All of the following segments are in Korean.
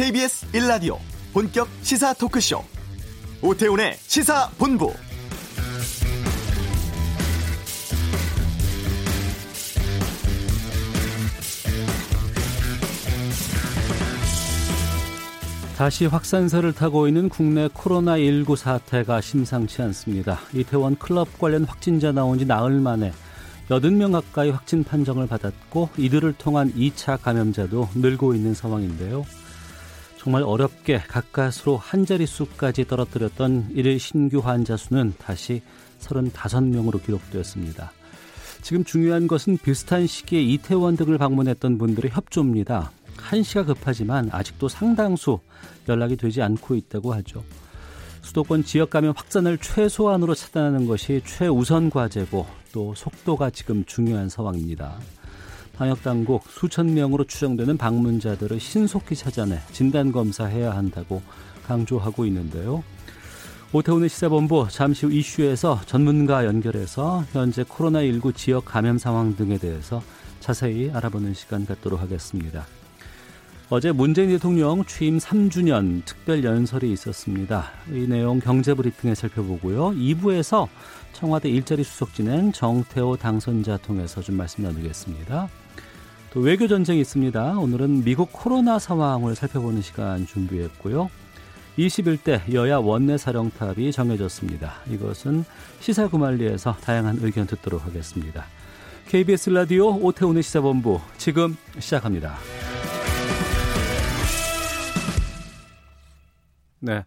KBS 1라디오 본격 시사 토크쇼 오태훈의 시사본부 다시 확산세를 타고 있는 국내 코로나19 사태가 심상치 않습니다. 이태원 클럽 관련 확진자 나온 지 나흘 만에 80명 가까이 확진 판정을 받았고 이들을 통한 2차 감염자도 늘고 있는 상황인데요. 정말 어렵게 가까스로 한 자릿수까지 떨어뜨렸던 일일 신규 환자 수는 다시 35명으로 기록되었습니다. 지금 중요한 것은 비슷한 시기에 이태원 등을 방문했던 분들의 협조입니다. 한시가 급하지만 아직도 상당수 연락이 되지 않고 있다고 하죠. 수도권 지역 감염 확산을 최소한으로 차단하는 것이 최우선 과제고 또 속도가 지금 중요한 상황입니다. 방역 당국 수천 명으로 추정되는 방문자들을 신속히 찾아내 진단 검사해야 한다고 강조하고 있는데요. 오태훈의 시사본부 잠시 후 이슈에서 전문가 연결해서 현재 코로나19 지역 감염 상황 등에 대해서 자세히 알아보는 시간 갖도록 하겠습니다. 어제 문재인 대통령 취임 3주년 특별 연설이 있었습니다. 이 내용 경제 브리핑에 살펴보고요. 2부에서 청와대 일자리 수석 지낸 정태호 당선자 통해서 좀 말씀 나누겠습니다. 또 외교 전쟁이 있습니다. 오늘은 미국 코로나 상황을 살펴보는 시간 준비했고요. 21대 여야 원내 사령탑이 정해졌습니다. 이것은 시사 구말리에서 다양한 의견 듣도록 하겠습니다. KBS 라디오 오태훈의 시사본부 지금 시작합니다. 네.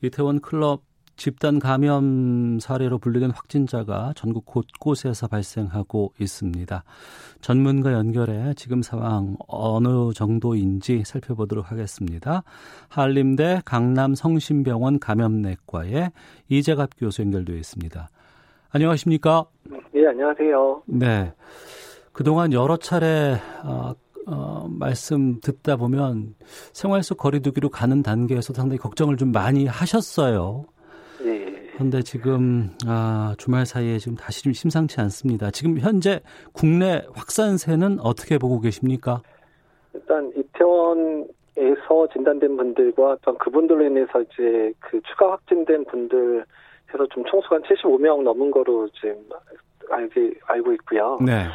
이태원 클럽 집단 감염 사례로 분류된 확진자가 전국 곳곳에서 발생하고 있습니다. 전문가 연결해 지금 상황 어느 정도인지 살펴보도록 하겠습니다. 한림대 강남 성심병원 감염내과의 이재갑 교수 연결되어 있습니다. 안녕하십니까? 네, 안녕하세요. 네. 그동안 여러 차례 어, 어, 말씀 듣다 보면 생활 속 거리두기로 가는 단계에서 상당히 걱정을 좀 많이 하셨어요. 네. 그런데 지금 아, 주말 사이에 지금 다시 좀 심상치 않습니다. 지금 현재 국내 확산세는 어떻게 보고 계십니까? 일단 이태원에서 진단된 분들과 또 그분들로 인해서 이제 그 추가 확진된 분들 해서 좀 총수가 75명 넘은 거로 지금 알기, 알고 있고요. 네.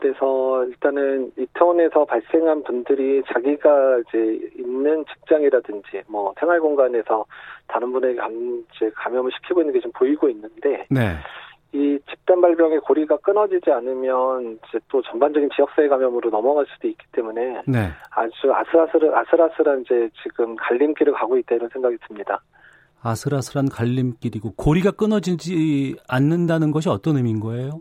그래서 일단은 이태원에서 발생한 분들이 자기가 이제 있는 직장이라든지 뭐 생활 공간에서 다른 분에게 감, 이제 감염을 시키고 있는 게 좀 보이고 있는데 네. 이 집단 발병의 고리가 끊어지지 않으면 이제 또 전반적인 지역사회 감염으로 넘어갈 수도 있기 때문에 네. 아주 아슬아슬 아슬아슬한 이제 지금 갈림길을 가고 있다 이런 생각이 듭니다. 아슬아슬한 갈림길이고 고리가 끊어지지 않는다는 것이 어떤 의미인 거예요?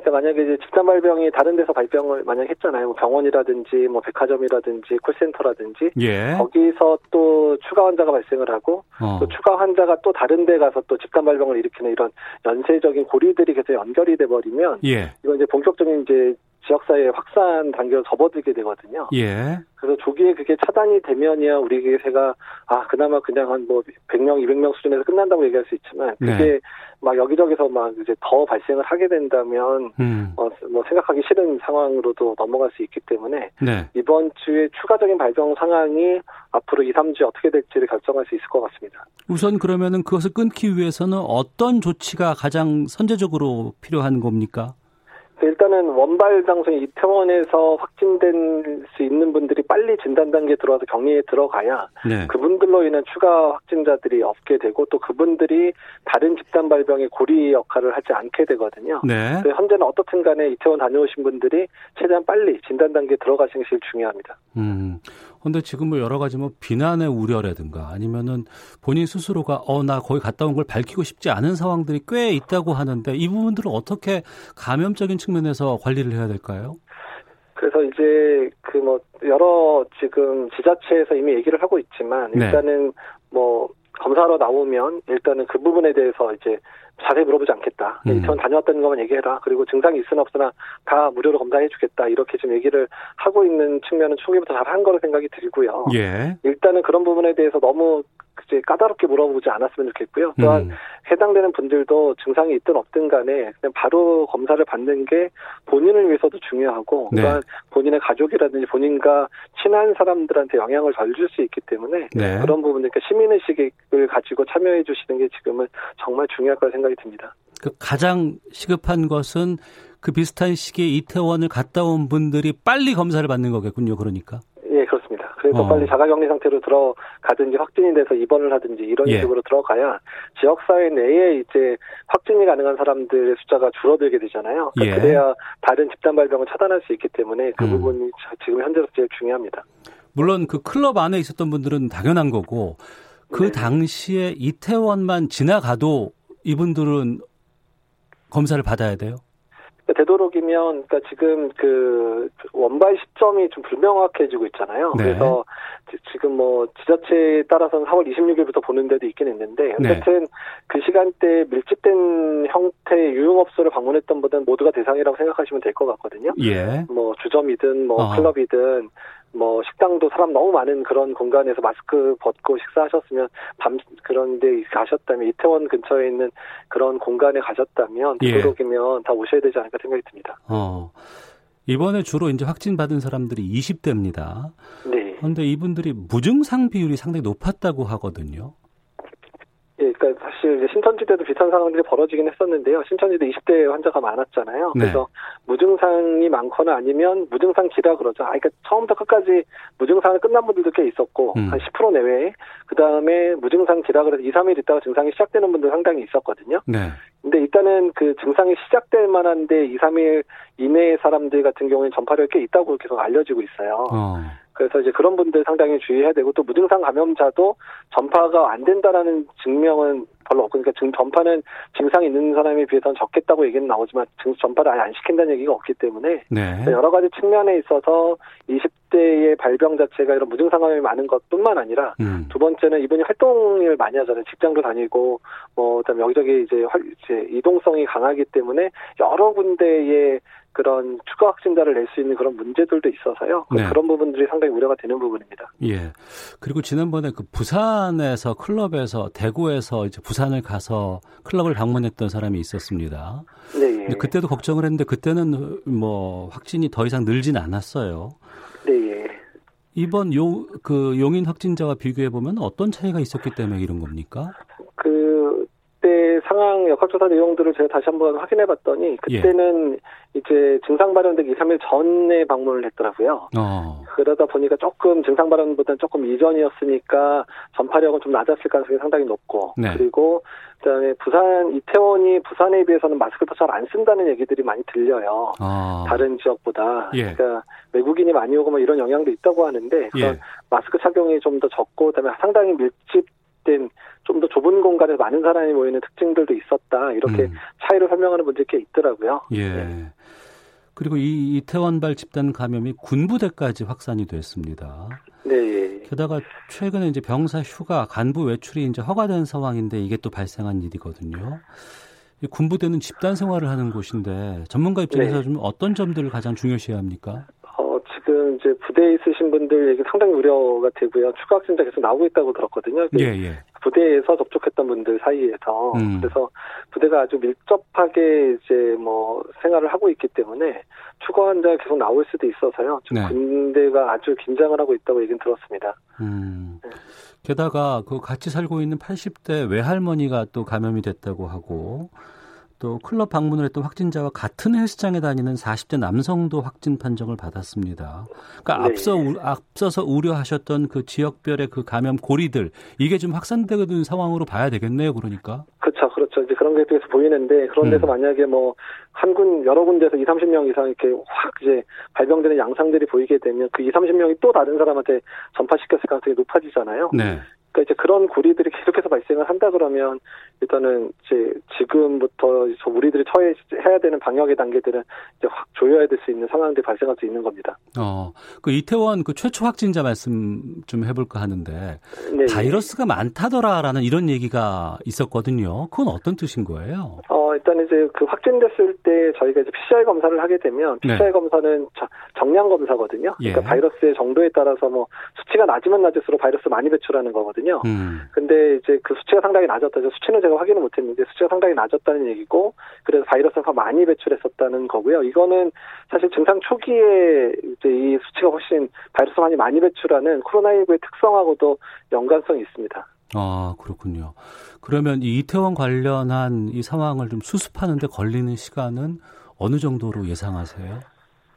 그러니까 만약에 이제 집단 발병이 다른 데서 발병을 만약 했잖아요. 뭐 병원이라든지 뭐 백화점이라든지 콜센터라든지 예. 거기서 또 추가 환자가 발생을 하고 어. 또 추가 환자가 또 다른 데 가서 또 집단 발병을 일으키는 이런 연쇄적인 고리들이 계속 연결이 돼 버리면 예. 이건 이제 본격적인 이제 지역사회 확산 단계로 접어들게 되거든요. 예. 그래서 조기에 그게 차단이 되면이야 우리 기세가 아 그나마 그냥 한 뭐 100명, 200명 수준에서 끝난다고 얘기할 수 있지만 그게 네. 막 여기저기서 막 이제 더 발생을 하게 된다면 음. 어, 뭐 생각하기 싫은 상황으로도 넘어갈 수 있기 때문에 네. 이번 주에 추가적인 발병 상황이 앞으로 2, 3주에 어떻게 될지를 결정할 수 있을 것 같습니다. 우선 그러면은 그것을 끊기 위해서는 어떤 조치가 가장 선제적으로 필요한 겁니까? 일단은 원발 장소인 이태원에서 확진될 수 있는 분들이 빨리 진단 단계에 들어와서 격리에 들어가야 네. 그분들로 인한 추가 확진자들이 없게 되고 또 그분들이 다른 집단 발병의 고리 역할을 하지 않게 되거든요. 네. 현재는 어떻든 간에 이태원 다녀오신 분들이 최대한 빨리 진단 단계에 들어가시는 게 제일 중요합니다. 음. 근데 지금 뭐 여러 가지 뭐 비난의 우려라든가 아니면은 본인 스스로가 어 나 거기 갔다 온 걸 밝히고 싶지 않은 상황들이 꽤 있다고 하는데 이 부분들은 어떻게 감염적인 측면에서 관리를 해야 될까요? 그래서 이제 그 뭐 여러 지금 지자체에서 이미 얘기를 하고 있지만 네. 일단은 뭐 검사로 나오면 일단은 그 부분에 대해서 이제 자세히 물어보지 않겠다. 음. 이태원 다녀왔다는 것만 얘기해라. 그리고 증상이 있으나 없으나 다 무료로 검사해주겠다. 이렇게 지금 얘기를 하고 있는 측면은 초기부터 잘 한 거로 생각이 들고요. 예. 일단은 그런 부분에 대해서 너무 이제 까다롭게 물어보지 않았으면 좋겠고요. 또한 음. 해당되는 분들도 증상이 있든 없든 간에 그냥 바로 검사를 받는 게 본인을 위해서도 중요하고 네. 또한 본인의 가족이라든지 본인과 친한 사람들한테 영향을 덜 줄 수 있기 때문에 네. 그런 부분 그러니까 시민의식을 가지고 참여해 주시는 게 지금은 정말 중요할 거라 생각 이 듭니다. 그 가장 시급한 것은 그 비슷한 시기에 이태원을 갔다 온 분들이 빨리 검사를 받는 거겠군요. 그러니까. 예, 그렇습니다. 그래서 어. 빨리 자가격리 상태로 들어가든지 확진이 돼서 입원을 하든지 이런 예. 식으로 들어가야 지역사회 내에 이제 확진이 가능한 사람들의 숫자가 줄어들게 되잖아요. 그러니까 예. 그래야 다른 집단 발병을 차단할 수 있기 때문에 그 음. 부분이 지금 현재로 제일 중요합니다. 물론 그 클럽 안에 있었던 분들은 당연한 거고 그 네. 당시에 이태원만 지나가도 이분들은 검사를 받아야 돼요? 되도록이면 그러니까 지금 그 원발 시점이 좀 불명확해지고 있잖아요. 네. 그래서 지금 뭐 지자체에 따라서는 4월 26일부터 보는 데도 있긴 있는데 네. 어쨌든 네. 그 시간대에 밀집된 형태의 유흥업소를 방문했던 분들은 모두가 대상이라고 생각하시면 될 것 같거든요. 예. 뭐 주점이든 뭐 어. 클럽이든 뭐 식당도 사람 너무 많은 그런 공간에서 마스크 벗고 식사하셨으면 밤 그런 데 가셨다면 이태원 근처에 있는 그런 공간에 가셨다면 되도록이면 예. 다 오셔야 되지 않을까 생각이 듭니다. 어. 이번에 주로 이제 확진 받은 사람들이 20대입니다. 네. 그런데 이분들이 무증상 비율이 상당히 높았다고 하거든요. 예, 그러니까 사실 이제 신천지대도 비슷한 상황들이 벌어지긴 했었는데요. 신천지대 20대 환자가 많았잖아요. 네. 그래서 무증상이 많거나 아니면 무증상기라 그러죠. 아, 그러니까 처음부터 끝까지 무증상을 끝난 분들도 꽤 있었고 음. 한10% 내외에 그 다음에 무증상기라 그래서 2, 3일 있다가 증상이 시작되는 분들 상당히 있었거든요. 네. 근데 일단은 그 증상이 시작될 만한데 2, 3일 이내의 사람들 같은 경우에는 전파력이 꽤 있다고 계속 알려지고 있어요. 어. 그래서 이제 그런 분들 상당히 주의해야 되고 또 무증상 감염자도 전파가 안 된다라는 증명은 별로 없고 그러니까 증 전파는 증상이 있는 사람에 비해서는 적겠다고 얘기는 나오지만 증 전파를 아예 안 시킨다는 얘기가 없기 때문에 네. 여러 가지 측면에 있어서 20대의 발병 자체가 이런 무증상 감염이 많은 것뿐만 아니라 음. 두 번째는 이분이 활동을 많이 하잖아요. 직장도 다니고 뭐 그다음에 여기저기 이제, 활, 이제 이동성이 강하기 때문에 여러 군데에 그런 추가 확진자를 낼 수 있는 그런 문제들도 있어서요. 네. 그런 부분들이 상당히 우려가 되는 부분입니다. 예. 그리고 지난번에 그 부산에서 클럽에서 대구에서 이제 부산을 가서 클럽을 방문했던 사람이 있었습니다. 네. 예. 그때도 걱정을 했는데 그때는 뭐 확진이 더 이상 늘진 않았어요. 네. 예. 이번 용, 그 용인 확진자와 비교해 보면 어떤 차이가 있었기 때문에 이런 겁니까? 상황 역학조사 내용들을 제가 다시 한번 확인해 봤더니 그때는 예. 이제 증상 발현되기 2, 3일 전에 방문을 했더라고요. 어. 그러다 보니까 조금 증상 발현보다는 조금 이전이었으니까 전파력은 좀 낮았을 가능성이 상당히 높고 네. 그리고 그다음에 부산 이태원이 부산에 비해서는 마스크를 잘안 쓴다는 얘기들이 많이 들려요. 어. 다른 지역보다 예. 그러니까 외국인이 많이 오고 뭐 이런 영향도 있다고 하는데 예. 마스크 착용이 좀 더 적고 그다음에 상당히 밀집 된좀더 좁은 공간에 많은 사람이 모이는 특징들도 있었다. 이렇게 음. 차이를 설명하는 분들이 꽤 있더라고요. 예. 네. 그리고 이 이태원발 집단 감염이 군부대까지 확산이 됐습니다. 네. 게다가 최근에 이제 병사 휴가, 간부 외출이 이제 허가된 상황인데 이게 또 발생한 일이거든요. 이 군부대는 집단 생활을 하는 곳인데 전문가 입장에서 네. 좀 어떤 점들을 가장 중요시해야 합니까? 지금 이제 부대에 있으신 분들 얘기 상당히 우려가 되고요. 추가 확진자 계속 나오고 있다고 들었거든요. 예, 예. 부대에서 접촉했던 분들 사이에서 음. 그래서 부대가 아주 밀접하게 이제 뭐 생활을 하고 있기 때문에 추가 환자가 계속 나올 수도 있어서요. 지금 네. 군대가 아주 긴장을 하고 있다고 얘기는 들었습니다. 음. 네. 게다가 그 같이 살고 있는 80대 외할머니가 또 감염이 됐다고 하고 또 클럽 방문을 했던 확진자와 같은 헬스장에 다니는 40대 남성도 확진 판정을 받았습니다. 그러니까 네. 앞서 우, 앞서서 우려하셨던 그 지역별의 그 감염 고리들 이게 좀 확산되는 상황으로 봐야 되겠네요. 그러니까. 그렇죠, 그렇죠. 이제 그런 게 계속 보이는데 그런 데서 음. 만약에 뭐 한 군 여러 군데서 2, 30명 이상 이렇게 확 이제 발병되는 양상들이 보이게 되면 그 2, 30명이 또 다른 사람한테 전파시켰을 가능성이 높아지잖아요. 네. 그러니까 이제 그런 고리들이 계속해서 발생을 한다 그러면 일단은 이제 지금부터 우리들이 처해야 되는 방역의 단계들은 이제 확 조여야 될 수 있는 상황들이 발생할 수 있는 겁니다. 어, 그 이태원 그 최초 확진자 말씀 좀 해볼까 하는데 네. 바이러스가 많다더라라는 이런 얘기가 있었거든요. 그건 어떤 뜻인 거예요? 어, 일단 이제 그 확진됐을 때 저희가 이제 PCR 검사를 하게 되면 PCR 네. 검사는 정량 검사거든요. 그러니까 예. 그러니까 바이러스의 정도에 따라서 뭐 수치가 낮으면 낮을수록 바이러스 많이 배출하는 거거든요. 음. 근데 이제 그 수치가 상당히 낮았다. 수치는 제가 확인을 못했는데 수치가 상당히 낮았다는 얘기고 그래서 바이러스가 많이 배출했었다는 거고요. 이거는 사실 증상 초기에 이제 이 수치가 훨씬 바이러스 많이 많이 배출하는 코로나19의 특성하고도 연관성이 있습니다. 아, 그렇군요. 그러면 이 이태원 관련한 이 상황을 좀 수습하는데 걸리는 시간은 어느 정도로 예상하세요?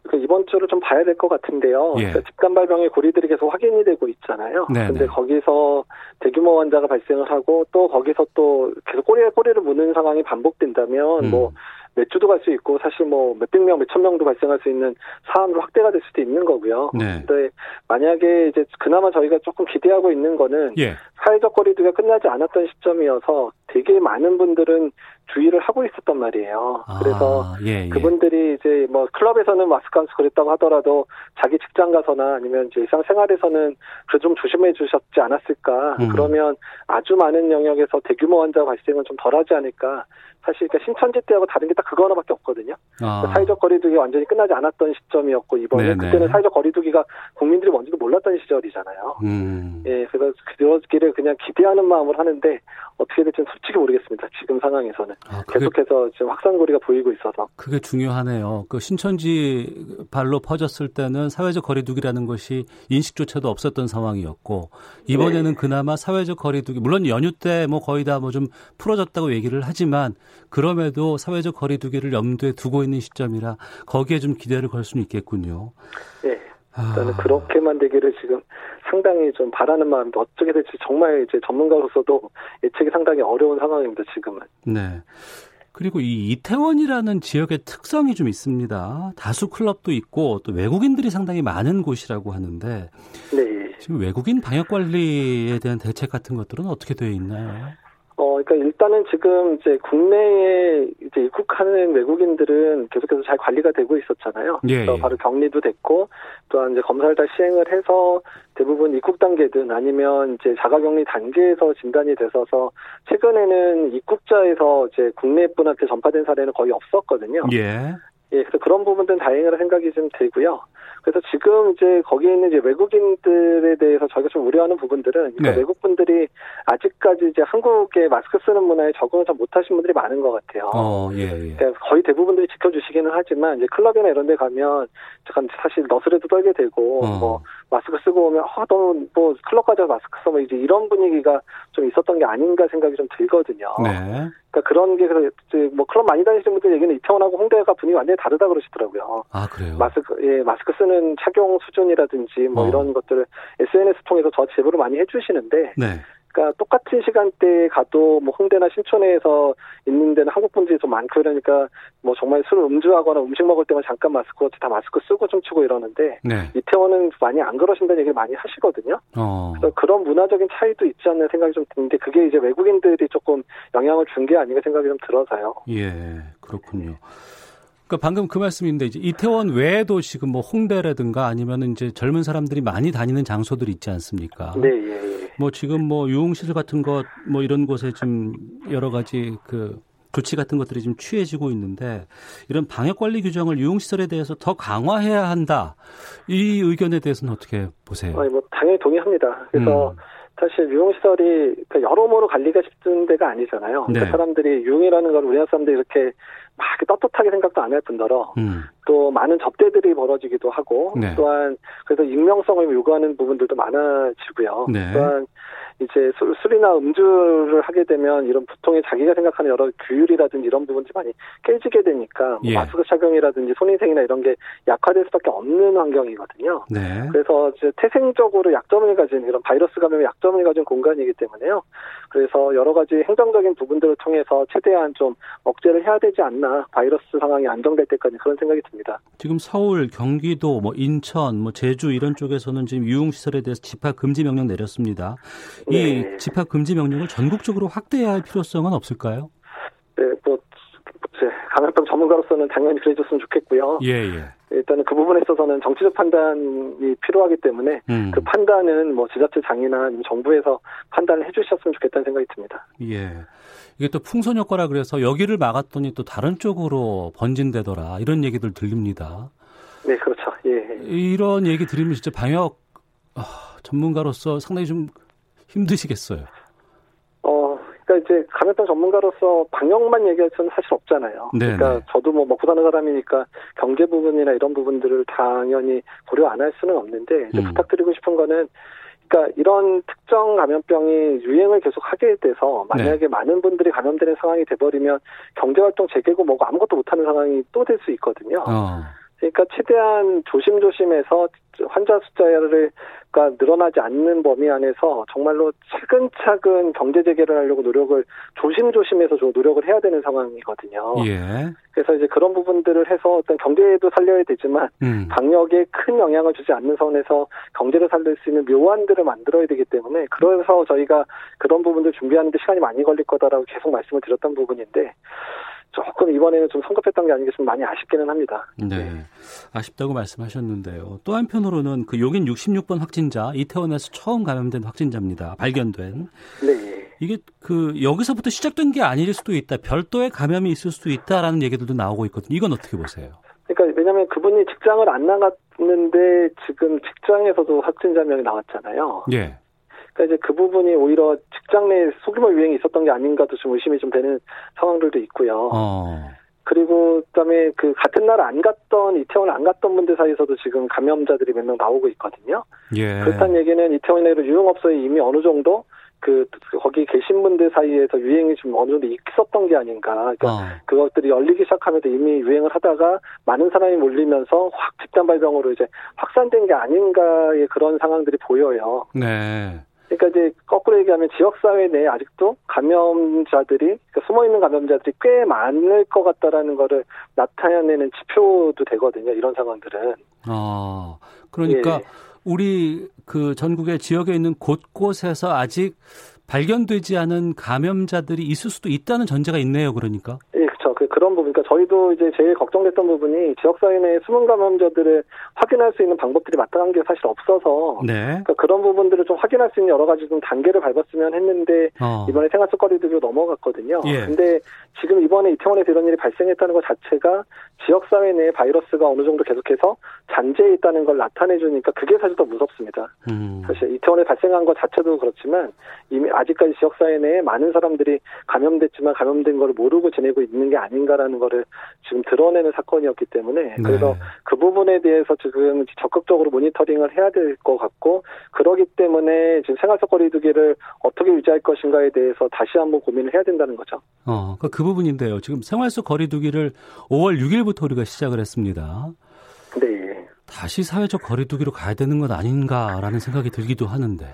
그 이번 주를 좀 봐야 될 것 같은데요. 예. 그러니까 집단 발병의 고리들이 계속 확인이 되고 있잖아요. 네 근데 거기서 대규모 환자가 발생을 하고 또 거기서 또 계속 꼬리에 꼬리를 무는 상황이 반복된다면 음. 뭐 몇 주도 갈 수 있고 사실 뭐 몇백 명, 몇천 명도 발생할 수 있는 사안으로 확대가 될 수도 있는 거고요. 네. 근데 만약에 이제 그나마 저희가 조금 기대하고 있는 거는 예. 사회적 거리두기가 끝나지 않았던 시점이어서 되게 많은 분들은 주의를 하고 있었단 말이에요. 아, 그래서 예, 예. 그분들이 이제 뭐 클럽에서는 마스크 안쓰 그랬다고 하더라도 자기 직장 가서나 아니면 이제 일상생활에서는 그 좀 조심해 주셨지 않았을까. 음. 그러면 아주 많은 영역에서 대규모 환자 발생은 좀 덜하지 않을까. 사실 그러니까 신천지 때하고 다른 게 딱 그거 하나밖에 없거든요. 아. 그러니까 사회적 거리두기 완전히 끝나지 않았던 시점이었고 이번에 네네. 그때는 사회적 거리두기가 국민들이 뭔지도 몰랐던 시절이잖아요. 음. 예, 그래서 그러기를 그냥 기대하는 마음을 하는데 어떻게 될지는 솔직히 모르겠습니다. 지금 상황에서는 아, 계속해서 지금 확산고리가 보이고 있어서 그게 중요하네요. 그 신천지 발로 퍼졌을 때는 사회적 거리두기라는 것이 인식조차도 없었던 상황이었고 이번에는 네. 그나마 사회적 거리두기 물론 연휴 때 뭐 거의 다 뭐 좀 풀어졌다고 얘기를 하지만 그럼에도 사회적 거리두기를 염두에 두고 있는 시점이라 거기에 좀 기대를 걸 수는 있겠군요. 네. 저는 아. 그렇게만 되기를 지금 상당히 좀 바라는 마음인데 어떻게 될지 정말 이제 전문가로서도 예측이 상당히 어려운 상황입니다, 지금은. 네. 그리고 이 이태원이라는 지역의 특성이 좀 있습니다. 다수 클럽도 있고 또 외국인들이 상당히 많은 곳이라고 하는데 네. 지금 외국인 방역 관리에 대한 대책 같은 것들은 어떻게 되어 있나요? 어, 그러니까 일단은 지금 이제 국내에 이제 입국하는 외국인들은 계속해서 잘 관리가 되고 있었잖아요. 예, 그래서 예. 바로 격리도 됐고 또한 이제 검사를 다 시행을 해서 대부분 입국 단계든 아니면 이제 자가격리 단계에서 진단이 돼서서 최근에는 입국자에서 이제 국내 분한테 전파된 사례는 거의 없었거든요. 예. 예, 그래서 그런 부분들은 다행이라 생각이 좀 되고요. 그래서 지금 이제 거기에 있는 이제 외국인들에 대해서 저희가 좀 우려하는 부분들은 그러니까 네. 외국 분들이 아직까지 이제 한국의 마스크 쓰는 문화에 적응을 잘 못하신 분들이 많은 것 같아요. 어, 예, 예. 그러니까 거의 대부분들이 지켜주시기는 하지만 이제 클럽이나 이런 데 가면 잠깐 사실 너스레도 떨게 되고 어. 뭐 마스크 쓰고 오면 아 너무 뭐 클럽 가서 마스크 써 뭐 이제 이런 분위기가 좀 있었던 게 아닌가 생각이 좀 들거든요. 네. 그러니까 그런 게 그래서 뭐 클럽 많이 다니시는 분들 얘기는 이태원하고 홍대가 분위기 완전히 다르다 그러시더라고요. 아 그래요? 마스크 예 마스크 쓰는 착용 수준이라든지 뭐 어. 이런 것들을 SNS 통해서 저 제보를 많이 해주시는데 네. 그러니까 똑같은 시간대에 가도 뭐 홍대나 신촌에서 있는 데는 한국 분들이 좀 많고 그러니까 뭐 정말 술 음주하거나 음식 먹을 때만 잠깐 마스크 없이 다 마스크 쓰고 춤추고 이러는데 네. 이태원은 많이 안 그러신다는 얘기를 많이 하시거든요. 어. 그래서 그런 문화적인 차이도 있지 않나 생각이 좀 드는데 그게 이제 외국인들이 조금 영향을 준 게 아닌가 생각이 좀 들어서요. 예, 그렇군요. 그러니까 방금 그 말씀인데 이제 이태원 외에도 지금 뭐 홍대라든가 아니면은 이제 젊은 사람들이 많이 다니는 장소들이 있지 않습니까? 네, 예, 예. 뭐 지금 뭐 유흥시설 같은 것 뭐 이런 곳에 좀 여러 가지 그 조치 같은 것들이 좀 취해지고 있는데 이런 방역 관리 규정을 유흥 시설에 대해서 더 강화해야 한다. 이 의견에 대해서는 어떻게 보세요? 아니 뭐 당연히 동의합니다. 그래서 음. 사실 유흥시설이 그 여러모로 관리가 쉽은 데가 아니잖아요. 그러니까 네. 사람들이 유흥이라는 걸 우리나라 사람들이 이렇게 막 떳떳하게 생각도 안 할 뿐더러 음. 또 많은 접대들이 벌어지기도 하고 네. 또한 그래서 익명성을 요구하는 부분들도 많아지고요. 네. 또한 이제 술, 술이나 음주를 하게 되면 이런 보통의 자기가 생각하는 여러 규율이라든지 이런 부분들이 많이 깨지게 되니까 뭐 예. 마스크 착용이라든지 손위생이나 이런 게 약화될 수밖에 없는 환경이거든요. 네. 그래서 이제 태생적으로 약점을 가진 이런 바이러스 감염의 약점을 가진 공간이기 때문에요. 그래서 여러 가지 행정적인 부분들을 통해서 최대한 좀 억제를 해야 되지 않나 바이러스 상황이 안정될 때까지 그런 생각이 듭니다. 지금 서울, 경기도, 뭐 인천, 뭐 제주 이런 쪽에서는 지금 유흥시설에 대해서 집합 금지 명령 내렸습니다. 이 네. 집합 금지 명령을 전국적으로 확대해야 할 필요성은 없을까요? 네, 뭐 감염병 전문가로서는 당연히 그래줬으면 좋겠고요. 예, 예. 일단은 그 부분에 있어서는 정치적 판단이 필요하기 때문에 음. 그 판단은 뭐 지자체 장이나 정부에서 판단을 해주셨으면 좋겠다는 생각이 듭니다. 예. 이게 또 풍선 효과라 그래서 여기를 막았더니 또 다른 쪽으로 번진대더라 이런 얘기들 들립니다. 네, 그렇죠. 예. 이런 얘기 들으면 진짜 방역 아, 전문가로서 상당히 좀 힘드시겠어요. 그러니까 이제 감염병 전문가로서 방역만 얘기할 수는 사실 없잖아요. 네네. 그러니까 네. 저도 뭐 먹고 사는 사람이니까 경제 부분이나 이런 부분들을 당연히 고려 안 할 수는 없는데 이제 음. 부탁드리고 싶은 거는 그러니까 이런 특정 감염병이 유행을 계속 하게 돼서 만약에 네. 많은 분들이 감염되는 상황이 돼버리면 경제활동 재개고 뭐고 아무것도 못하는 상황이 또 될 수 있거든요. 어. 그러니까 최대한 조심조심해서 환자 숫자를 가 늘어나지 않는 범위 안에서 정말로 차근차근 경제 재개를 하려고 노력을 조심조심해서 노력을 해야 되는 상황이거든요. 예. 그래서 이제 그런 부분들을 해서 어떤 경제도 살려야 되지만 음. 방역에 큰 영향을 주지 않는 선에서 경제를 살릴 수 있는 묘안들을 만들어야 되기 때문에 그래서 저희가 그런 부분들 준비하는데 시간이 많이 걸릴 거다라고 계속 말씀을 드렸던 부분인데 조금 이번에는 좀 성급했던 게좀 많이 아쉽기는 합니다. 네. 네. 아쉽다고 말씀하셨는데요. 또 한편으로는 그 용인 66번 확진자 이태원에서 처음 감염된 확진자입니다. 발견된. 네. 이게 그 여기서부터 시작된 게 아닐 수도 있다. 별도의 감염이 있을 수도 있다라는 얘기들도 나오고 있거든요. 이건 어떻게 보세요? 그러니까 왜냐하면 그분이 직장을 안 나갔는데 지금 직장에서도 확진자 명이 나왔잖아요. 예. 그러니까 이제 그 부분이 오히려 직장 내 소규모 유행이 있었던 게 아닌가도 좀 의심이 좀 되는 상황들도 있고요. 어. 그리고 그다음에 그 같은 날 안 갔던 이태원 안 갔던 분들 사이에서도 지금 감염자들이 몇 명 나오고 있거든요. 예. 그렇다는 얘기는 이태원 내로 유흥업소에 이미 어느 정도 그 거기 계신 분들 사이에서 유행이 좀 어느 정도 있었던 게 아닌가. 그러니까 어. 그것들이 열리기 시작하면서 이미 유행을 하다가 많은 사람이 몰리면서 확 집단 발병으로 이제 확산된 게 아닌가의 그런 상황들이 보여요. 네. 그러니까 이제 거꾸로 얘기하면 지역사회 내에 아직도 감염자들이 그러니까 숨어있는 감염자들이 꽤 많을 것 같다라는 거를 나타내는 지표도 되거든요. 이런 상황들은. 아 그러니까 예. 우리 그 전국의 지역에 있는 곳곳에서 아직 발견되지 않은 감염자들이 있을 수도 있다는 전제가 있네요. 그러니까. 예, 그렇죠. 그, 그런 부분. 그러니까 저희도 이제 제일 걱정됐던 부분이 지역사회 내 숨은 감염자들을 확인할 수 있는 방법들이 마땅한 게 사실 없어서. 네. 그러니까 그런 부분들을 좀 확인할 수 있는 여러 가지 좀 단계를 밟았으면 했는데 어. 이번에 생활 속 거리두기로 넘어갔거든요. 예. 근데 지금 이번에 이태원에서 이런 일이 발생했다는 것 자체가 지역사회 내에 바이러스가 어느 정도 계속해서 잔재해 있다는 걸 나타내 주니까 그게 사실 더 무섭습니다. 음. 사실 이태원에 발생한 것 자체도 그렇지만 이미 아직까지 지역사회 내에 많은 사람들이 감염됐지만 감염된 걸 모르고 지내고 있는 게 아닌가라는 거를 지금 드러내는 사건이었기 때문에 네. 그래서 그 부분에 대해서 지금 적극적으로 모니터링을 해야 될 것 같고 그러기 때문에 지금 생활속 거리두기를 어떻게 유지할 것인가에 대해서 다시 한번 고민을 해야 된다는 거죠. 어, 그러니까 그 부분인데요. 지금 생활속 거리두기를 5월 6일부터 우리가 시작을 했습니다. 네. 다시 사회적 거리두기로 가야 되는 것 아닌가라는 생각이 들기도 하는데.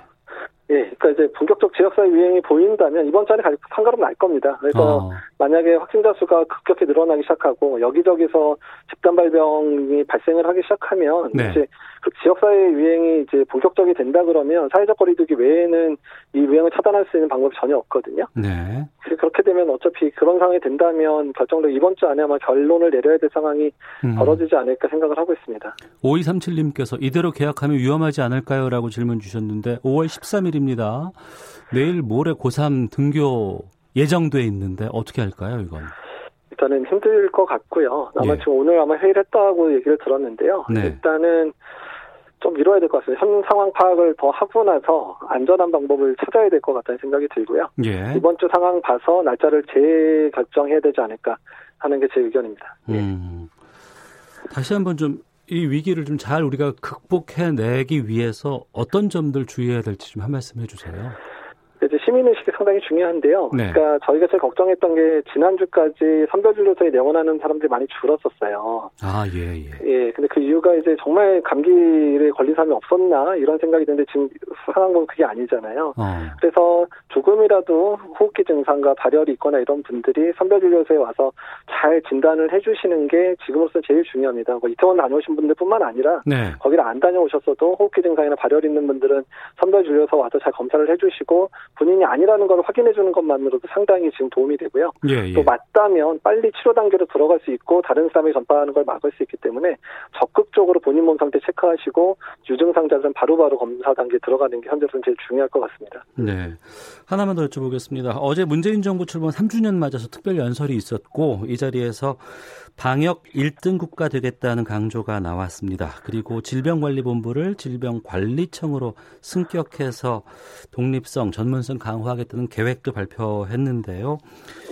예, 그러니까 이제 본격적 지역사회 유행이 보인다면 이번 달에 한가름 날 겁니다. 그래서 어. 만약에 확진자 수가 급격히 늘어나기 시작하고 여기저기서 집단 발병이 발생을 하기 시작하면 네. 이제 그 지역사회 유행이 이제 본격적이 된다 그러면 사회적 거리두기 외에는 이 유행을 차단할 수 있는 방법이 전혀 없거든요. 네. 그렇게 되면 어차피 그런 상황이 된다면 결정적 이번 주 안에 아마 결론을 내려야 될 상황이 음. 벌어지지 않을까 생각을 하고 있습니다. 5237님께서 이대로 계약하면 위험하지 않을까요? 라고 질문 주셨는데 5월 13일입니다. 내일 모레 고3 등교 예정돼 있는데 어떻게 할까요, 이건? 일단은 힘들 것 같고요. 아마 예. 지금 오늘 아마 회의를 했다고 얘기를 들었는데요. 네. 일단은 좀 미뤄야 될 것 같습니다. 현 상황 파악을 더 하고 나서 안전한 방법을 찾아야 될 것 같다는 생각이 들고요. 예. 이번 주 상황 봐서 날짜를 재결정해야 되지 않을까 하는 게 제 의견입니다. 예. 음. 다시 한번 좀 이 위기를 좀 잘 우리가 극복해내기 위해서 어떤 점들 주의해야 될지 좀 한 말씀 해주세요. 이제 시민의식이 상당히 중요한데요. 네. 그러니까 저희가 제일 걱정했던 게 지난주까지 선별진료소에 내원하는 사람들이 많이 줄었었어요. 아, 예, 예. 예, 근데 그 이유가 이제 정말 감기에 걸린 사람이 없었나 이런 생각이 드는데 지금 상황 보면 그게 아니잖아요. 어. 그래서 조금이라도 호흡기 증상과 발열이 있거나 이런 분들이 선별진료소에 와서 잘 진단을 해주시는 게 지금으로서 제일 중요합니다. 뭐 이태원 다녀오신 분들뿐만 아니라 네. 거기를 안 다녀오셨어도 호흡기 증상이나 발열 있는 분들은 선별진료소 와서 잘 검사를 해주시고 본인이 아니라는 걸 확인해 주는 것만으로도 상당히 지금 도움이 되고요. 예, 예. 또 맞다면 빨리 치료 단계로 들어갈 수 있고 다른 사람이 전파하는 걸 막을 수 있기 때문에 적극적으로 본인 몸 상태 체크하시고 유증상자들은 바로바로 검사 단계에 들어가는 게 현재로서는 제일 중요할 것 같습니다. 네. 하나만 더 여쭤보겠습니다. 어제 문재인 정부 출범 3주년 맞아서 특별 연설이 있었고 이 자리에서 방역 1등 국가 되겠다는 강조가 나왔습니다. 그리고 질병관리본부를 질병관리청으로 승격해서 독립성, 전문성 강화하겠다는 계획도 발표했는데요.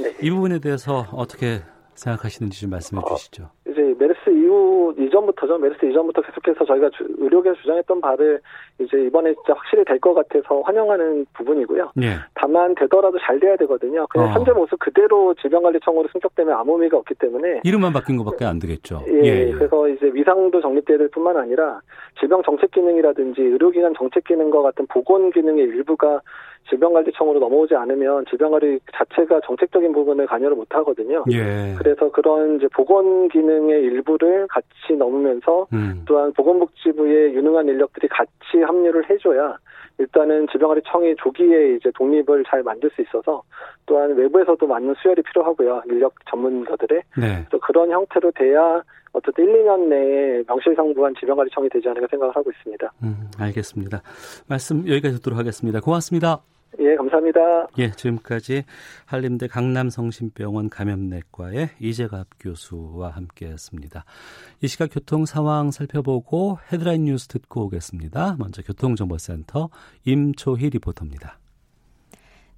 네. 이 부분에 대해서 어떻게 생각하시는지 좀 말씀해 주시죠. 어, 이제 메르스 이후 이전부터죠. 메르스 이전부터 계속해서 저희가 주, 의료계에서 주장했던 바를 이제 이번에 진짜 확실히 될 것 같아서 환영하는 부분이고요. 예. 다만 되더라도 잘 돼야 되거든요. 그냥 어. 현재 모습 그대로 질병관리청으로 승격되면 아무 의미가 없기 때문에 이름만 바뀐 것밖에 안 되겠죠. 예, 예. 그래서 이제 위상도 정립돼야 될 뿐만 아니라 질병 정책 기능이라든지 의료기관 정책 기능과 같은 보건 기능의 일부가 질병관리청으로 넘어오지 않으면 질병관리 자체가 정책적인 부분을 관여를 못 하거든요. 예. 그래서 그런 이제 보건 기능의 일부를 같이 넘으면서 음. 또한 보건복지부의 유능한 인력들이 같이 합류를 해줘야 일단은 질병관리청이 조기에 이제 독립을 잘 만들 수 있어서 또한 외부에서도 많은 수혈이 필요하고요. 인력 전문가들의. 네. 그래서 그런 형태로 돼야 어쨌든 1, 2년 내에 명실상부한 질병관리청이 되지 않을까 생각을 하고 있습니다. 음, 알겠습니다. 말씀 여기까지 듣도록 하겠습니다. 고맙습니다. 예, 감사합니다. 예, 지금까지 한림대 강남성심병원 감염내과의 이재갑 교수와 함께했습니다. 이 시각 교통 상황 살펴보고 헤드라인 뉴스 듣고 오겠습니다. 먼저 교통정보센터 임초희 리포터입니다.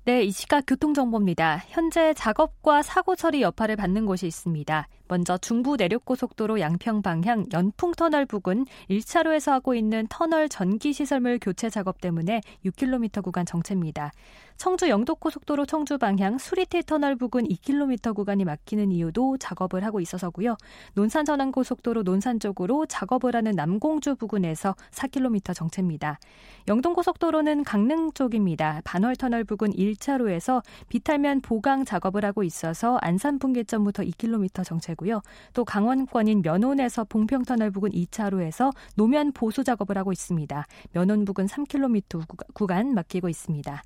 네, 이 시각 교통정보입니다. 현재 작업과 사고 처리 여파를 받는 곳이 있습니다. 먼저 중부 내륙고속도로 양평 방향 연풍터널 부근 1차로에서 하고 있는 터널 전기 시설물 교체 작업 때문에 6km 구간 정체입니다. 청주 영도고속도로 청주 방향 수리티 터널 부근 2km 구간이 막히는 이유도 작업을 하고 있어서고요. 논산 전환 고속도로 논산 쪽으로 작업을 하는 남공주 부근에서 4km 정체입니다. 영동고속도로는 강릉 쪽입니다. 반월 터널 부근 1차로에서 비탈면 보강 작업을 하고 있어서 안산 분기점부터 2km 정체 고요. 또 강원권인 면원에서 봉평터널 부근 2차로에서 노면 보수 작업을 하고 있습니다. 면원 부근 3km 구간 막히고 있습니다.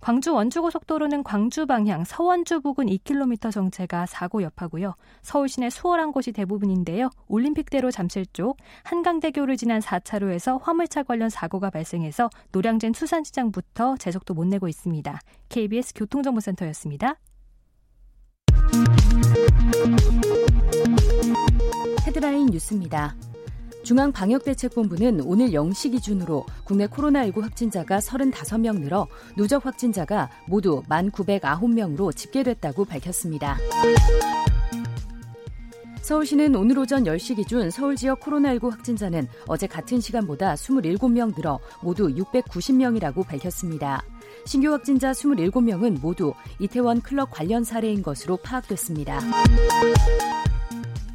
광주 원주고속도로는 광주 방향 서원주 부근 2km 정체가 사고 여파고요. 서울 시내 수월한 곳이 대부분인데요. 올림픽대로 잠실 쪽 한강대교를 지난 4차로에서 화물차 관련 사고가 발생해서 노량진 수산시장부터 제속도 못 내고 있습니다. KBS 교통정보센터였습니다. 헤드라인 뉴스입니다. 중앙방역대책본부는 오늘 0시 기준으로 국내 코로나19 확진자가 35명 늘어 누적 확진자가 모두 1,909명으로 집계됐다고 밝혔습니다. 서울시는 오늘 오전 10시 기준 서울 지역 코로나19 확진자는 어제 같은 시간보다 27명 늘어 모두 690명이라고 밝혔습니다. 신규 확진자 27명은 모두 이태원 클럽 관련 사례인 것으로 파악됐습니다.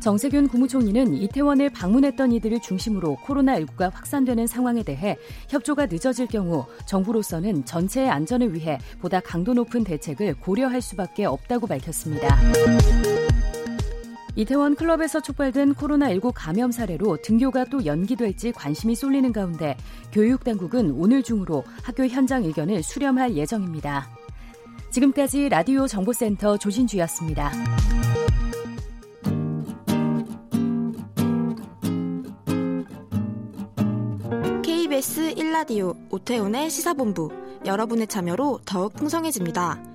정세균 국무총리는 이태원을 방문했던 이들을 중심으로 코로나19가 확산되는 상황에 대해 협조가 늦어질 경우 정부로서는 전체의 안전을 위해 보다 강도 높은 대책을 고려할 수밖에 없다고 밝혔습니다. 이태원 클럽에서 촉발된 코로나19 감염 사례로 등교가 또 연기될지 관심이 쏠리는 가운데 교육당국은 오늘 중으로 학교 현장 의견을 수렴할 예정입니다. 지금까지 라디오 정보센터 조진주였습니다. KBS 1라디오 오태훈의 시사본부 여러분의 참여로 더욱 풍성해집니다.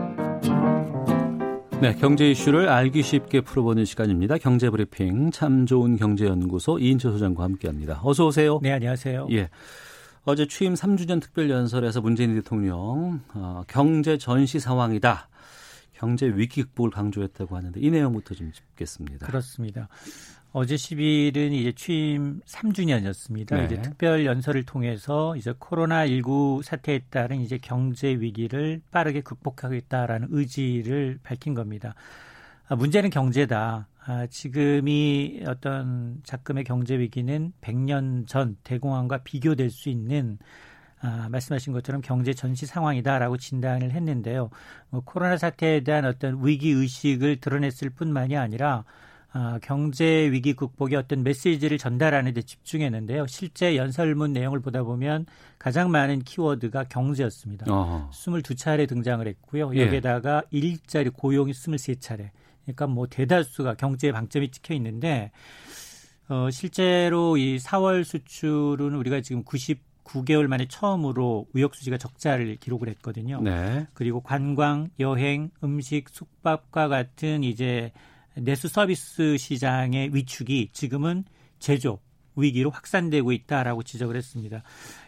네, 경제 이슈를 알기 쉽게 풀어보는 시간입니다. 경제 브리핑 참 좋은 경제연구소 이인철 소장과 함께합니다. 어서 오세요. 네, 안녕하세요. 예. 어제 취임 3주년 특별 연설에서 문재인 대통령 어, 경제 전시 상황이다. 경제 위기 극복을 강조했다고 하는데 이 내용부터 좀 짚겠습니다. 그렇습니다. 어제 10일은 이제 취임 3주년이었습니다. 네. 이제 특별 연설을 통해서 이제 코로나 19 사태에 따른 이제 경제 위기를 빠르게 극복하겠다라는 의지를 밝힌 겁니다. 아, 문제는 경제다. 아, 지금이 어떤 작금의 경제 위기는 100년 전 대공황과 비교될 수 있는 아, 말씀하신 것처럼 경제 전시 상황이다라고 진단을 했는데요. 뭐 코로나 사태에 대한 어떤 위기 의식을 드러냈을 뿐만이 아니라 아, 경제 위기 극복의 어떤 메시지를 전달하는 데 집중했는데요. 실제 연설문 내용을 보다 보면 가장 많은 키워드가 경제였습니다. 어허. 22차례 등장을 했고요. 예. 여기에다가 예. 일자리 고용이 23차례. 그러니까 뭐 대다수가 경제에 방점이 찍혀 있는데 어, 실제로 이 4월 수출은 우리가 지금 99개월 만에 처음으로 우역 수지가 적자를 기록을 했거든요. 네. 그리고 관광, 여행, 음식, 숙박과 같은 이제 내수 서비스 시장의 위축이 지금은 제조 위기로 확산되고 있다라고 지적을 했습니다.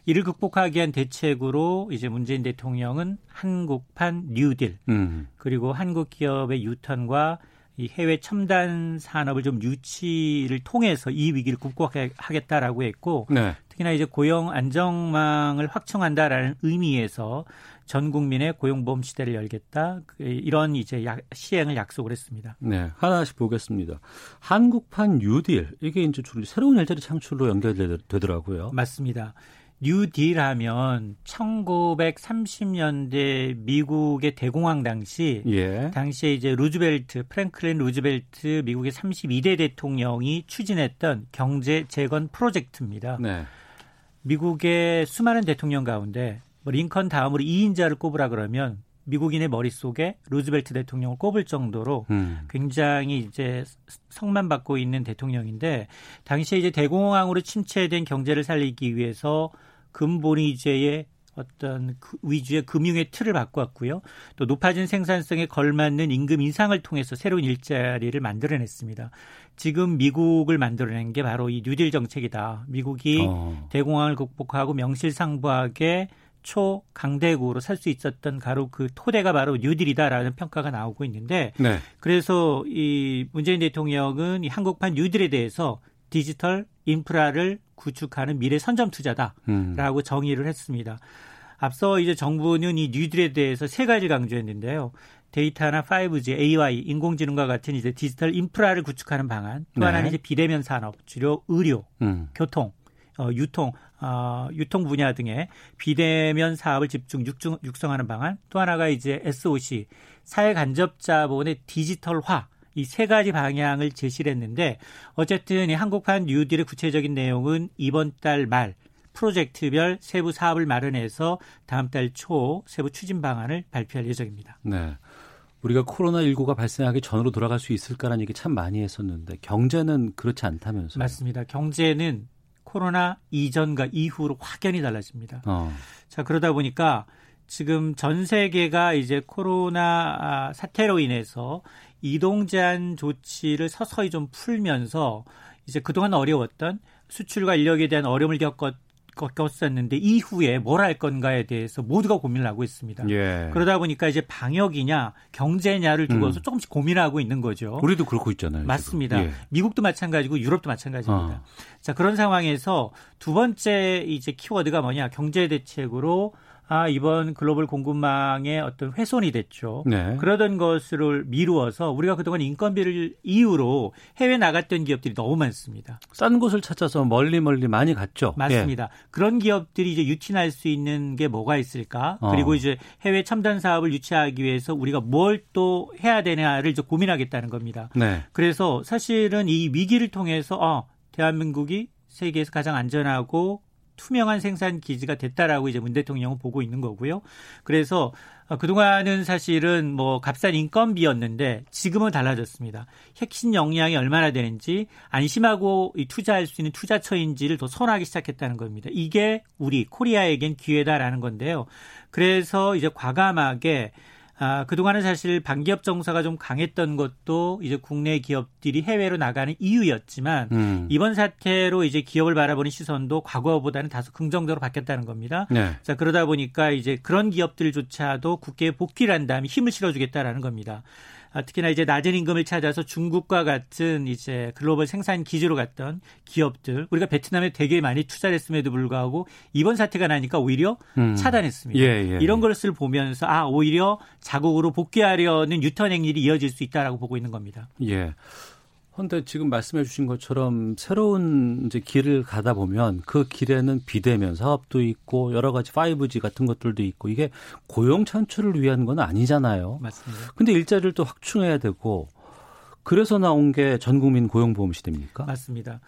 이를 극복하기 위한 대책으로 이제 문재인 대통령은 한국판 뉴딜 음. 그리고 한국 기업의 유턴과 이 해외 첨단 산업을 좀 유치를 통해서 이 위기를 극복하겠다라고 했고 네. 특히나 이제 고용 안정망을 확충한다라는 의미에서 전 국민의 고용보험 시대를 열겠다 그 이런 이제 시행을 약속을 했습니다. 네, 하나씩 보겠습니다. 한국판 뉴딜 이게 이제 주로 새로운 일자리 창출로 연결되더라고요. 맞습니다. 뉴딜 하면 1930년대 미국의 대공황 당시 예. 당시에 이제 루즈벨트 프랭클린 루즈벨트 미국의 32대 대통령이 추진했던 경제 재건 프로젝트입니다. 네. 미국의 수많은 대통령 가운데 뭐 링컨 다음으로 2인자를 꼽으라 그러면 미국인의 머릿속에 루즈벨트 대통령을 꼽을 정도로 음. 굉장히 이제 성만 받고 있는 대통령인데 당시에 이제 대공황으로 침체된 경제를 살리기 위해서 근본이제의 어떤 그 위주의 금융의 틀을 바꾸었고요. 또 높아진 생산성에 걸맞는 임금 인상을 통해서 새로운 일자리를 만들어냈습니다. 지금 미국을 만들어낸 게 바로 이 뉴딜 정책이다. 미국이 어. 대공황을 극복하고 명실상부하게 초강대국으로 살 수 있었던 바로 그 토대가 바로 뉴딜이다라는 평가가 나오고 있는데 네. 그래서 이 문재인 대통령은 이 한국판 뉴딜에 대해서 디지털 인프라를 구축하는 미래 선점 투자다라고 음. 정의를 했습니다. 앞서 이제 정부는 이 뉴딜에 대해서 세 가지 강조했는데요. 데이터나 5G, AI, 인공지능과 같은 이제 디지털 인프라를 구축하는 방안. 또 네. 하나는 이제 비대면 산업, 주로 의료, 음. 교통, 어, 유통, 어, 유통 분야 등의 비대면 사업을 집중 육중, 육성하는 방안. 또 하나가 이제 SOC, 사회 간접 자본의 디지털화. 이 세 가지 방향을 제시를 했는데 어쨌든 이 한국판 뉴딜의 구체적인 내용은 이번 달 말 프로젝트별 세부 사업을 마련해서 다음 달 초 세부 추진 방안을 발표할 예정입니다. 네. 우리가 코로나19가 발생하기 전으로 돌아갈 수 있을까라는 얘기 참 많이 했었는데 경제는 그렇지 않다면서요? 맞습니다. 경제는 코로나 이전과 이후로 확연히 달라집니다. 어. 자, 그러다 보니까 지금 전 세계가 이제 코로나 사태로 인해서 이동 제한 조치를 서서히 좀 풀면서 이제 그동안 어려웠던 수출과 인력에 대한 어려움을 겪었 겪었었는데 이후에 뭘 할 건가에 대해서 모두가 고민을 하고 있습니다. 예. 그러다 보니까 이제 방역이냐 경제냐를 두고서 음. 조금씩 고민하고 있는 거죠. 우리도 그렇고 있잖아요. 맞습니다. 예. 미국도 마찬가지고 유럽도 마찬가지입니다. 어. 자 그런 상황에서 두 번째 이제 키워드가 뭐냐 경제 대책으로 아, 이번 글로벌 공급망의 어떤 훼손이 됐죠. 네. 그러던 것을 미루어서 우리가 그동안 인건비를 이유로 해외 나갔던 기업들이 너무 많습니다. 싼 곳을 찾아서 멀리 멀리 많이 갔죠. 맞습니다. 예. 그런 기업들이 이제 유치할 수 있는 게 뭐가 있을까? 어. 그리고 이제 해외 첨단 사업을 유치하기 위해서 우리가 뭘 또 해야 되냐를 이제 고민하겠다는 겁니다. 네. 그래서 사실은 이 위기를 통해서 어, 대한민국이 세계에서 가장 안전하고 투명한 생산 기지가 됐다라고 이제 문 대통령은 보고 있는 거고요. 그래서 어, 그동안은 사실은 뭐 값싼 인건비였는데 지금은 달라졌습니다. 핵심 역량이 얼마나 되는지 안심하고 투자할 수 있는 투자처인지를 더 선호하기 시작했다는 겁니다. 이게 우리 코리아에겐 기회다라는 건데요. 그래서 이제 과감하게 아, 그동안은 사실 반기업 정서가 좀 강했던 것도 이제 국내 기업들이 해외로 나가는 이유였지만 음. 이번 사태로 이제 기업을 바라보는 시선도 과거보다는 다소 긍정적으로 바뀌었다는 겁니다. 네. 자, 그러다 보니까 이제 그런 기업들조차도 국회에 복귀를 한 다음에 힘을 실어주겠다라는 겁니다. 아, 특히나 이제 낮은 임금을 찾아서 중국과 같은 이제 글로벌 생산 기지로 갔던 기업들 우리가 베트남에 되게 많이 투자를 했음에도 불구하고 이번 사태가 나니까 오히려 음. 차단했습니다. 예, 예, 이런 예. 것을 보면서 아 오히려 자국으로 복귀하려는 유턴 행일이 이어질 수 있다라고 보고 있는 겁니다. 예. 그런데 지금 말씀해 주신 것처럼 새로운 이제 길을 가다 보면 그 길에는 비대면 사업도 있고 여러 가지 5G 같은 것들도 있고 이게 고용 창출을 위한 건 아니잖아요. 맞습니다. 근데 일자리를 또 확충해야 되고 그래서 나온 게 전 국민 고용보험 시대입니까? 맞습니다.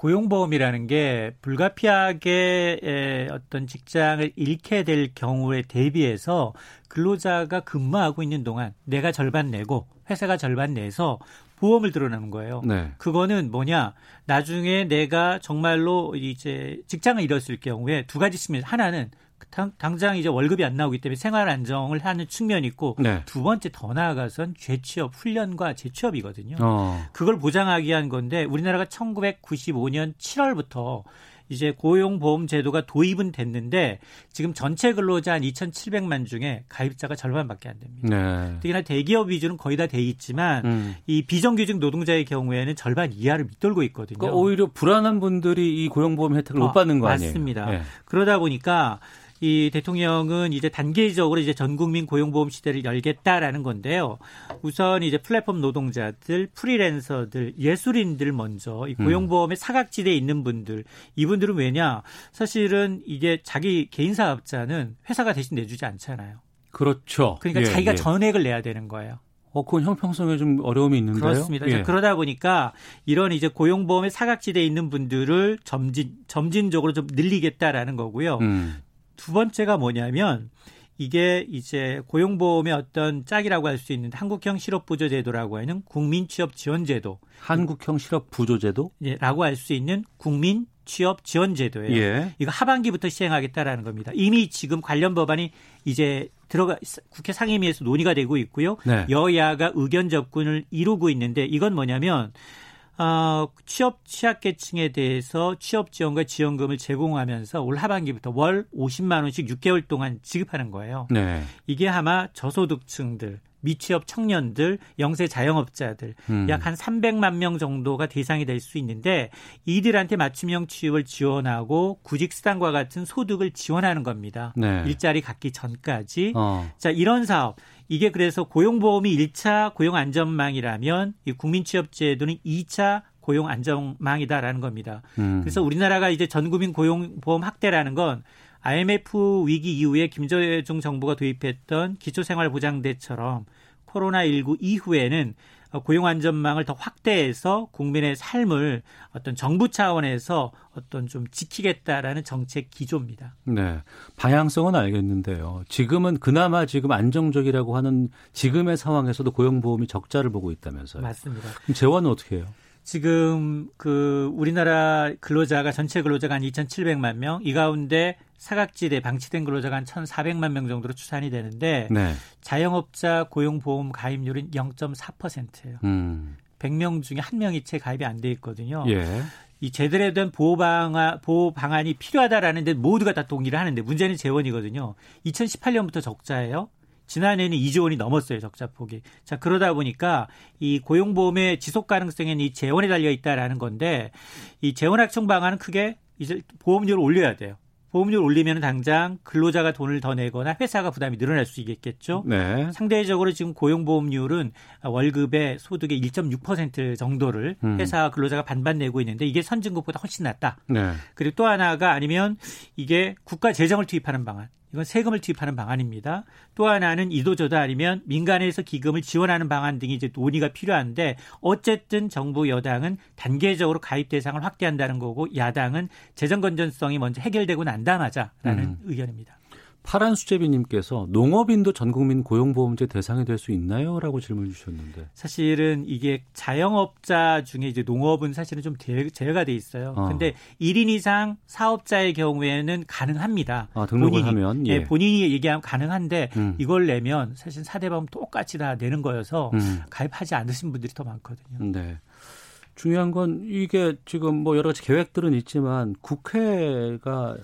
고용보험이라는 게 불가피하게 어떤 직장을 잃게 될 경우에 대비해서 근로자가 근무하고 있는 동안 내가 절반 내고 회사가 절반 내서 보험을 들어내는 거예요. 네. 그거는 뭐냐? 나중에 내가 정말로 이제 직장을 잃었을 경우에 두 가지 측면. 하나는 당, 장 이제 월급이 안 나오기 때문에 생활 안정을 하는 측면이 있고 네. 두 번째 더 나아가선 재취업 훈련과 재취업이거든요. 어. 그걸 보장하기 위한 건데 우리나라가 1995년 7월부터 이제 고용보험 제도가 도입은 됐는데 지금 전체 근로자 한 2,700만 중에 가입자가 절반밖에 안 됩니다. 네. 특히나 대기업 위주는 거의 다 돼 있지만 음. 이 비정규직 노동자의 경우에는 절반 이하를 밑돌고 있거든요. 그러니까 오히려 불안한 분들이 이 고용보험 혜택을 어, 못 받는 거 아니에요? 맞습니다. 네. 그러다 보니까 이 대통령은 이제 단계적으로 이제 전 국민 고용보험 시대를 열겠다라는 건데요. 우선 이제 플랫폼 노동자들, 프리랜서들, 예술인들 먼저 이 음. 고용보험의 사각지대에 있는 분들 이분들은 왜냐? 사실은 이게 자기 개인 사업자는 회사가 대신 내주지 않잖아요. 그렇죠. 그러니까 예, 자기가 예. 전액을 내야 되는 거예요. 어, 그건 형평성에 좀 어려움이 있는데요. 그렇습니다. 예. 그러다 보니까 이런 이제 고용보험의 사각지대에 있는 분들을 점진 점진적으로 좀 늘리겠다라는 거고요. 음. 두 번째가 뭐냐면 이게 이제 고용보험의 어떤 짝이라고 할 수 있는 한국형 실업부조제도라고 하는 국민취업지원제도. 한국형 실업부조제도? 예, 라고 할 수 있는 국민 취업 지원 제도예요. 예. 이거 하반기부터 시행하겠다라는 겁니다. 이미 지금 관련 법안이 이제 들어가 국회 상임위에서 논의가 되고 있고요. 네. 여야가 의견 접근을 이루고 있는데 이건 뭐냐면 어, 취업 취약계층에 대해서 취업 지원과 지원금을 제공하면서 올 하반기부터 월 50만 원씩 6개월 동안 지급하는 거예요. 네. 이게 아마 저소득층들 미취업 청년들, 영세 자영업자들 음. 약한 300만 명 정도가 대상이 될 수 있는데 이들한테 맞춤형 취업을 지원하고 구직 수당과 같은 소득을 지원하는 겁니다. 네. 일자리 갖기 전까지. 어. 자, 이런 사업 이게 그래서 고용보험이 1차 고용 안전망이라면 이 국민취업제도는 2차 고용 안전망이다라는 겁니다. 음. 그래서 우리나라가 이제 전국민 고용보험 확대라는 건 IMF 위기 이후에 김대중 정부가 도입했던 기초생활보장대처럼 코로나19 이후에는 고용 안전망을 더 확대해서 국민의 삶을 어떤 정부 차원에서 어떤 좀 지키겠다라는 정책 기조입니다. 네. 방향성은 알겠는데요. 지금은 그나마 지금 안정적이라고 하는 지금의 상황에서도 고용보험이 적자를 보고 있다면서요. 맞습니다. 그럼 재원은 어떻게 해요? 지금 그 우리나라 근로자가 전체 근로자가 한 2,700만 명, 이 가운데 사각지대 방치된 근로자가 한 1,400만 명 정도로 추산이 되는데 네. 자영업자 고용보험 가입률은 0.4%예요. 음. 100명 중에 한 명이 채 가입이 안 돼 있거든요. 예. 이 제대로 된 보호 방안 보호 방안이 필요하다라는 데 모두가 다 동의를 하는데 문제는 재원이거든요. 2018년부터 적자예요. 지난해는 2조 원이 넘었어요, 적자 폭이. 자, 그러다 보니까 이 고용보험의 지속 가능성에는 이 재원에 달려 있다라는 건데 이 재원 확충 방안은 크게 이제 보험료를 올려야 돼요. 보험료를 올리면 당장 근로자가 돈을 더 내거나 회사가 부담이 늘어날 수 있겠죠. 네. 상대적으로 지금 고용보험료는 월급의 소득의 1.6% 정도를 음. 회사 근로자가 반반 내고 있는데 이게 선진국보다 훨씬 낫다. 네. 그리고 또 하나가 아니면 이게 국가 재정을 투입하는 방안. 이건 세금을 투입하는 방안입니다. 또 하나는 이도저도 아니면 민간에서 기금을 지원하는 방안 등이 이제 논의가 필요한데 어쨌든 정부 여당은 단계적으로 가입 대상을 확대한다는 거고 야당은 재정 건전성이 먼저 해결되고 난다마자라는 음. 의견입니다. 파란 수제비님께서 농업인도 전국민 고용보험제 대상이 될 수 있나요? 라고 질문 주셨는데. 사실은 이게 자영업자 중에 이제 농업은 사실은 좀 제외가 돼 있어요. 어. 근데 1인 이상 사업자의 경우에는 가능합니다. 아, 등록을 본인이, 하면? 예. 예. 본인이 얘기하면 가능한데 음. 이걸 내면 사실 사대보험 똑같이 다 내는 거여서 음. 가입하지 않으신 분들이 더 많거든요. 네. 중요한 건 이게 지금 뭐 여러 가지 계획들은 있지만 국회가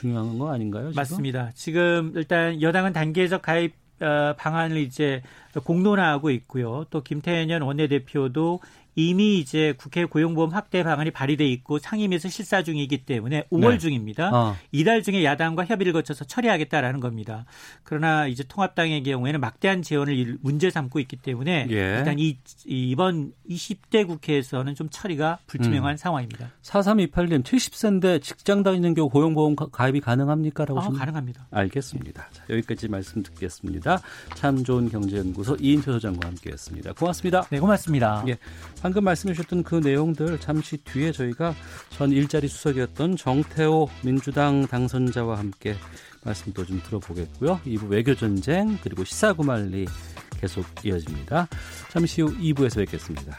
중요한 거 아닌가요? 지금? 맞습니다. 지금 일단 여당은 단계적 가입 어, 방안을 이제 공론화하고 있고요. 또 김태년 원내대표도 이미 이제 국회 고용보험 확대 방안이 발의돼 있고 상임위에서 실사 중이기 때문에 5월 네. 중입니다. 어. 이달 중에 야당과 협의를 거쳐서 처리하겠다라는 겁니다. 그러나 이제 통합당의 경우에는 막대한 재원을 문제 삼고 있기 때문에 예. 일단 이, 이번 20대 국회에서는 좀 처리가 불투명한 음. 상황입니다. 4328님 70세인데 직장 다니는 경우 고용보험 가입이 가능합니까? 라고 아, 가능합니다. 알겠습니다. 자, 여기까지 말씀 듣겠습니다. 참 좋은 경제연구소 이인표 소장과 함께했습니다. 고맙습니다. 네, 고맙습니다. 예. 방금 말씀해 주셨던 그 내용들 잠시 뒤에 저희가 전 일자리 수석이었던 정태호 민주당 당선자와 함께 말씀도 좀 들어보겠고요. 2부 외교전쟁 그리고 시사구말리 계속 이어집니다. 잠시 후 2부에서 뵙겠습니다.